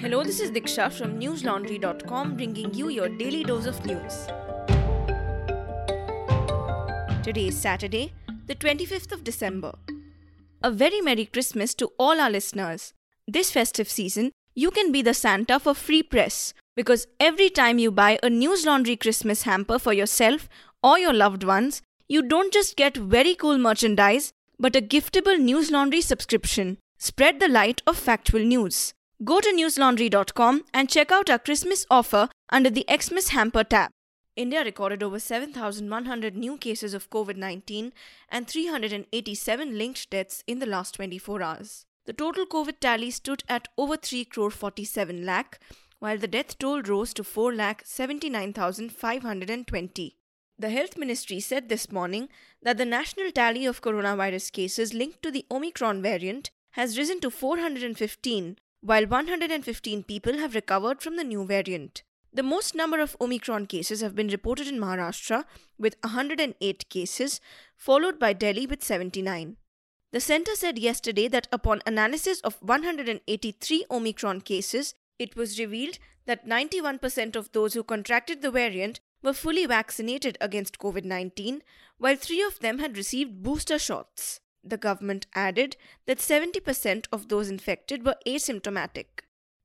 Hello, this is Diksha from newslaundry.com bringing you your daily dose of news. Today is Saturday, the 25th of December. A very Merry Christmas to all our listeners. This festive season, you can be the Santa for free press because every time you buy a News Laundry Christmas hamper for yourself or your loved ones, you don't just get very cool merchandise, but a giftable News Laundry subscription. Spread the light of factual news. Go to newslaundry.com and check out our Christmas offer under the Xmas Hamper tab. India recorded over 7,100 new cases of COVID 19 and 387 linked deaths in the last 24 hours. The total COVID tally stood at over 3 crore 47 lakh, while the death toll rose to 4 lakh 79,520. The Health Ministry said this morning that the national tally of coronavirus cases linked to the Omicron variant has risen to 415, while 115 people have recovered from the new variant. The most number of Omicron cases have been reported in Maharashtra with 108 cases, followed by Delhi with 79. The centre said yesterday that upon analysis of 183 Omicron cases, it was revealed that 91% of those who contracted the variant were fully vaccinated against COVID 19, while three of them had received booster shots. The government added that 70% of those infected were asymptomatic.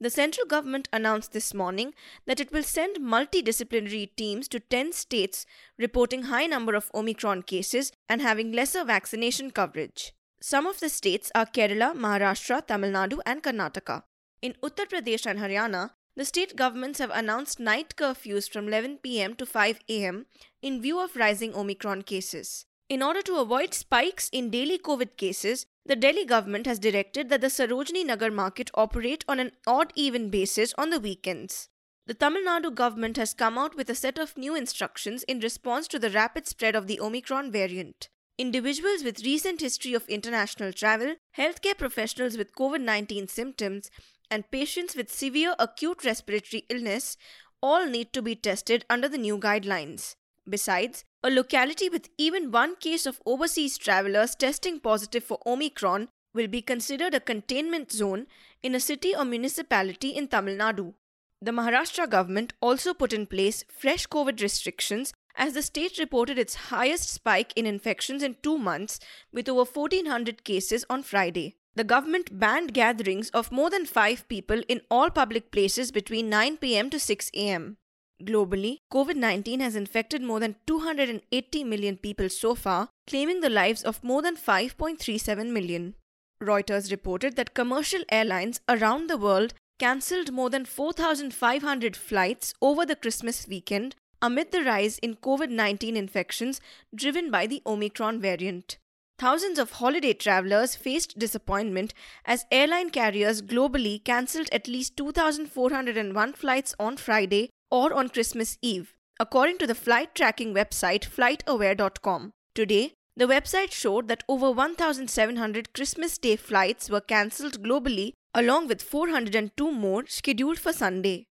The central government announced this morning that it will send multidisciplinary teams to 10 states reporting high number of Omicron cases and having lesser vaccination coverage. Some of the states are Kerala, Maharashtra, Tamil Nadu, and Karnataka. In Uttar Pradesh and Haryana, the state governments have announced night curfews from 11 pm to 5 am in view of rising Omicron cases. In order to avoid spikes in daily COVID cases, the Delhi government has directed that the Sarojini Nagar market operate on an odd even basis on the weekends. The Tamil Nadu government has come out with a set of new instructions in response to the rapid spread of the Omicron variant. Individuals with recent history of international travel, healthcare professionals with COVID 19 symptoms, and patients with severe acute respiratory illness all need to be tested under the new guidelines. Besides, a locality with even one case of overseas travelers testing positive for Omicron will be considered a containment zone in a city or municipality in Tamil Nadu. The Maharashtra government also put in place fresh COVID restrictions as the state reported its highest spike in infections in two months with over 1400 cases on Friday. The government banned gatherings of more than five people in all public places between 9 pm to 6 am. Globally, COVID 19 has infected more than 280 million people so far, claiming the lives of more than 5.37 million. Reuters reported that commercial airlines around the world cancelled more than 4,500 flights over the Christmas weekend amid the rise in COVID 19 infections driven by the Omicron variant. Thousands of holiday travelers faced disappointment as airline carriers globally cancelled at least 2,401 flights on Friday or on Christmas Eve, according to the flight tracking website flightaware.com. Today, the website showed that over 1,700 Christmas Day flights were cancelled globally, along with 402 more scheduled for Sunday.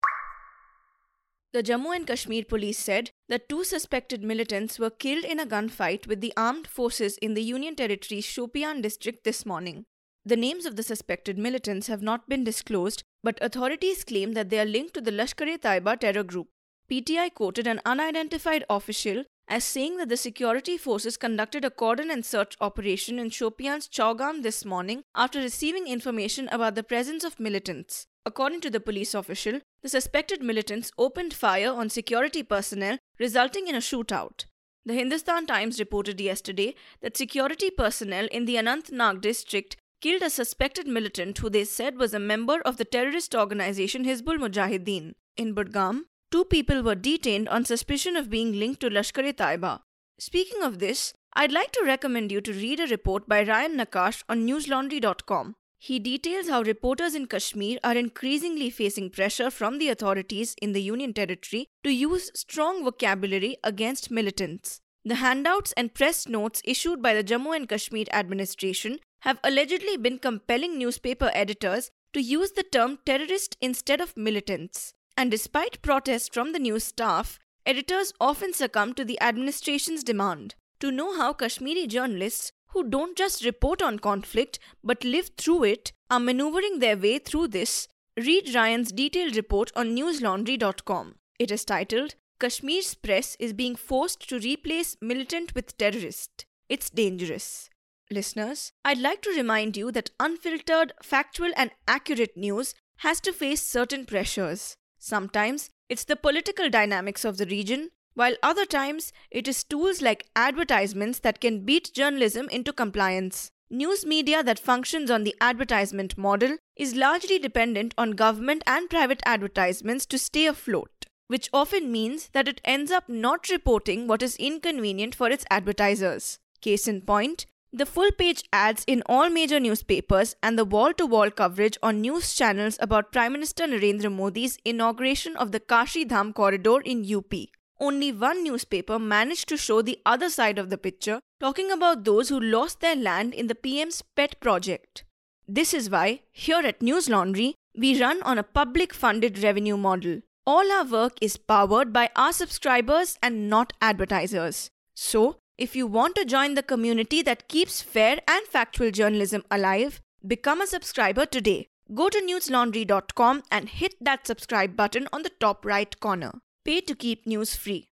The Jammu and Kashmir police said that two suspected militants were killed in a gunfight with the armed forces in the Union Territory's Shopian district this morning. The names of the suspected militants have not been disclosed, but authorities claim that they are linked to the Lashkar-e-Taiba terror group. PTI quoted an unidentified official as saying that the security forces conducted a cordon and search operation in Shopian's Chaugam this morning after receiving information about the presence of militants. According to the police official, the suspected militants opened fire on security personnel, resulting in a shootout. The Hindustan Times reported yesterday that security personnel in the Anantnag district killed a suspected militant who they said was a member of the terrorist organization Hizbul Mujahideen. In Budgam, two people were detained on suspicion of being linked to Lashkar e Taiba. Speaking of this, I'd like to recommend you to read a report by Ryan Nakash on newslaundry.com. He details how reporters in Kashmir are increasingly facing pressure from the authorities in the Union Territory to use strong vocabulary against militants. The handouts and press notes issued by the Jammu and Kashmir administration have allegedly been compelling newspaper editors to use the term terrorist instead of militants. And despite protests from the news staff, editors often succumb to the administration's demand. To know how Kashmiri journalists who don't just report on conflict but live through it are maneuvering their way through this, read Ryan's detailed report on newslaundry.com. It is titled Kashmir's press is being forced to replace militant with terrorist. It's dangerous. Listeners, I'd like to remind you that unfiltered, factual, and accurate news has to face certain pressures. Sometimes it's the political dynamics of the region, while other times it is tools like advertisements that can beat journalism into compliance. News media that functions on the advertisement model is largely dependent on government and private advertisements to stay afloat, which often means that it ends up not reporting what is inconvenient for its advertisers. Case in point, the full page ads in all major newspapers and the wall to wall coverage on news channels about Prime Minister Narendra Modi's inauguration of the Kashi Dham corridor in UP. Only one newspaper managed to show the other side of the picture, talking about those who lost their land in the PM's pet project. This is why, here at News Laundry, we run on a public funded revenue model. All our work is powered by our subscribers and not advertisers. So, if you want to join the community that keeps fair and factual journalism alive, become a subscriber today. Go to newslaundry.com and hit that subscribe button on the top right corner. Pay to keep news free.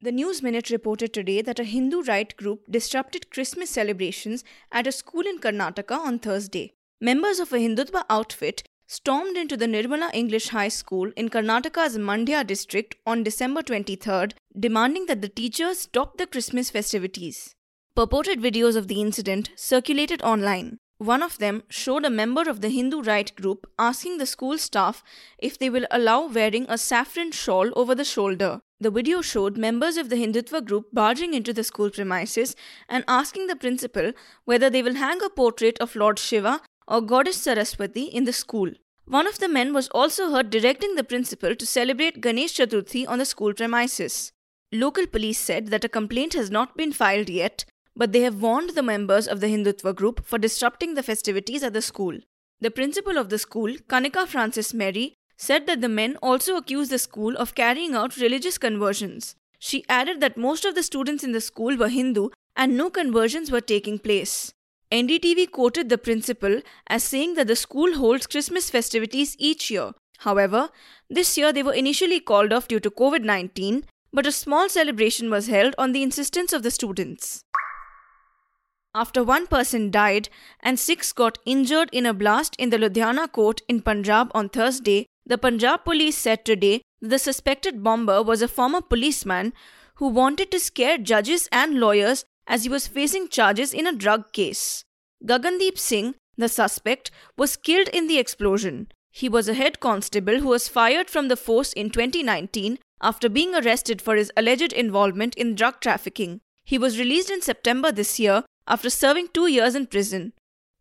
The News Minute reported today that a Hindu right group disrupted Christmas celebrations at a school in Karnataka on Thursday. Members of a Hindutva outfit stormed into the Nirmala English High School in Karnataka's Mandya district on December 23rd, demanding that the teachers stop the Christmas festivities. Purported videos of the incident circulated online. One of them showed a member of the Hindu right group asking the school staff if they will allow wearing a saffron shawl over the shoulder. The video showed members of the Hindutva group barging into the school premises and asking the principal whether they will hang a portrait of Lord Shiva or goddess Saraswati in the school. One of the men was also heard directing the principal to celebrate Ganesh Chaturthi on the school premises. Local police said that a complaint has not been filed yet, but they have warned the members of the Hindutva group for disrupting the festivities at the school. The principal of the school, Kanika Francis Mary, said that the men also accused the school of carrying out religious conversions. She added that most of the students in the school were Hindu and no conversions were taking place. NDTV quoted the principal as saying that the school holds Christmas festivities each year. However, this year they were initially called off due to COVID 19, but a small celebration was held on the insistence of the students. After one person died and six got injured in a blast in the Ludhiana court in Punjab on Thursday, the Punjab police said today that the suspected bomber was a former policeman who wanted to scare judges and lawyers as he was facing charges in a drug case. Gagandeep Singh, the suspect, was killed in the explosion. He was a head constable who was fired from the force in 2019 after being arrested for his alleged involvement in drug trafficking. He was released in September this year after serving two years in prison.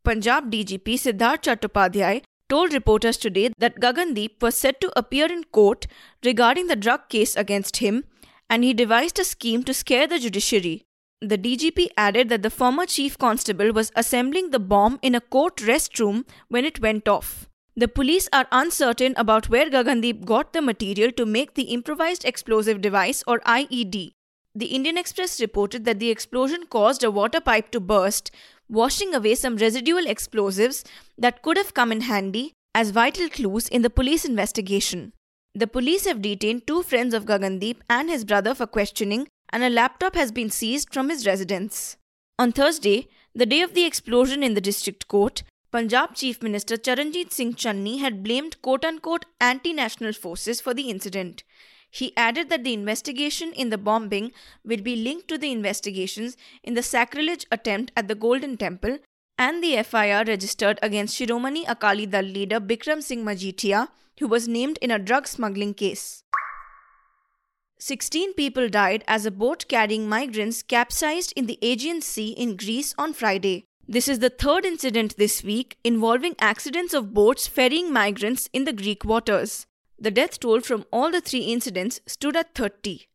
Punjab DGP Siddharth Chattopadhyay told reporters today that Gagandeep was set to appear in court regarding the drug case against him and he devised a scheme to scare the judiciary. The DGP added that the former chief constable was assembling the bomb in a court restroom when it went off. The police are uncertain about where Gagandeep got the material to make the improvised explosive device or IED. The Indian Express reported that the explosion caused a water pipe to burst, washing away some residual explosives that could have come in handy as vital clues in the police investigation. The police have detained two friends of Gagandeep and his brother for questioning and a laptop has been seized from his residence. On Thursday, the day of the explosion in the district court, Punjab Chief Minister Charanjit Singh Channi had blamed quote unquote anti national forces for the incident. He added that the investigation in the bombing will be linked to the investigations in the sacrilege attempt at the Golden Temple and the FIR registered against Shiromani Akali Dal leader Bikram Singh Majithia, who was named in a drug smuggling case. 16 people died as a boat carrying migrants capsized in the Aegean Sea in Greece on Friday. This is the third incident this week involving accidents of boats ferrying migrants in the Greek waters. The death toll from all the three incidents stood at 30.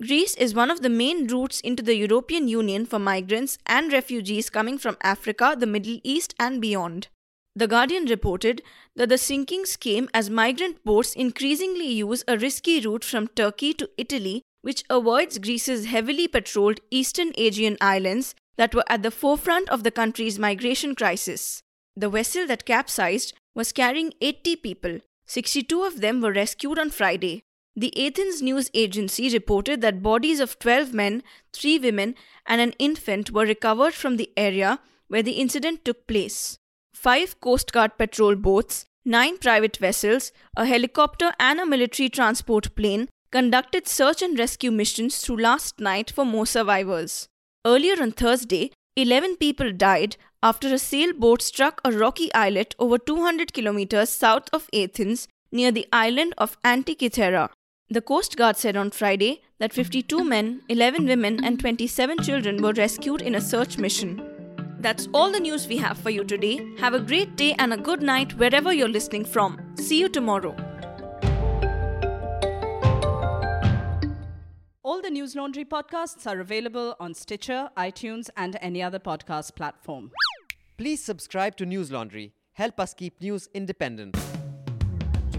Greece is one of the main routes into the European Union for migrants and refugees coming from Africa, the Middle East, and beyond. The Guardian reported that the sinkings came as migrant boats increasingly use a risky route from Turkey to Italy, which avoids Greece's heavily patrolled eastern Aegean islands that were at the forefront of the country's migration crisis. The vessel that capsized was carrying 80 people. 62 of them were rescued on Friday. The Athens news agency reported that bodies of 12 men, 3 women, and an infant were recovered from the area where the incident took place. Five Coast Guard patrol boats, nine private vessels, a helicopter, and a military transport plane conducted search and rescue missions through last night for more survivors. Earlier on Thursday, 11 people died after a sailboat struck a rocky islet over 200 kilometers south of Athens near the island of Antikythera. The Coast Guard said on Friday that 52 men, 11 women, and 27 children were rescued in a search mission. That's all the news we have for you today. Have a great day and a good night wherever you're listening from. See you tomorrow. All the News Laundry podcasts are available on Stitcher, iTunes, and any other podcast platform. Please subscribe to News Laundry. Help us keep news independent.